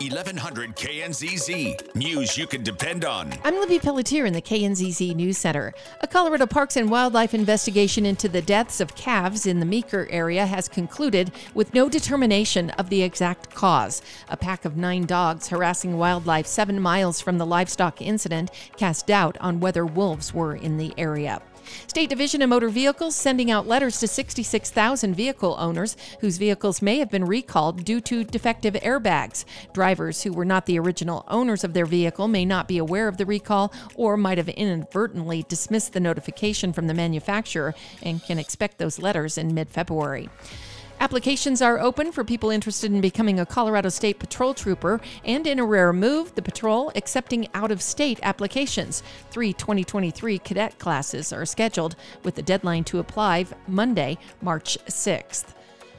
1100 KNZZ. News you can depend on. I'm Libby Pelletier in the KNZZ News Center. A Colorado Parks and Wildlife investigation into the deaths of calves in the Meeker area has concluded with no determination of the exact cause. A pack of nine dogs harassing wildlife seven miles from the livestock incident cast doubt on whether wolves were in the area. State Division of Motor Vehicles sending out letters to 66,000 vehicle owners whose vehicles may have been recalled due to defective airbags. Drivers who were not the original owners of their vehicle may not be aware of the recall or might have inadvertently dismissed the notification from the manufacturer and can expect those letters in mid February. Applications are open for people interested in becoming a Colorado State Patrol Trooper, and in a rare move, the patrol accepting out of state applications. Three 2023 cadet classes are scheduled, with the deadline to apply Monday, March 6th.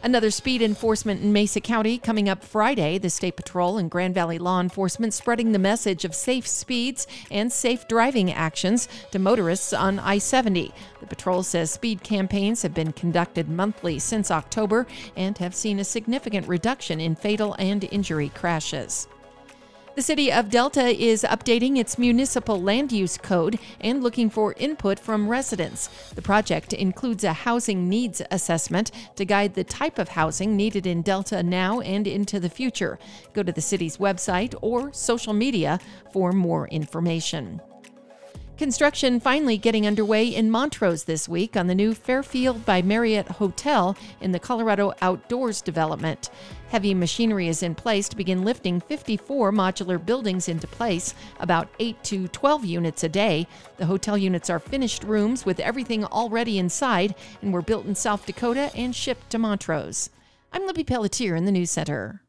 Another speed enforcement in Mesa County coming up Friday. The State Patrol and Grand Valley law enforcement spreading the message of safe speeds and safe driving actions to motorists on I 70. The patrol says speed campaigns have been conducted monthly since October and have seen a significant reduction in fatal and injury crashes. The City of Delta is updating its municipal land use code and looking for input from residents. The project includes a housing needs assessment to guide the type of housing needed in Delta now and into the future. Go to the city's website or social media for more information. Construction finally getting underway in Montrose this week on the new Fairfield by Marriott Hotel in the Colorado Outdoors development. Heavy machinery is in place to begin lifting 54 modular buildings into place, about 8 to 12 units a day. The hotel units are finished rooms with everything already inside and were built in South Dakota and shipped to Montrose. I'm Libby Pelletier in the News Center.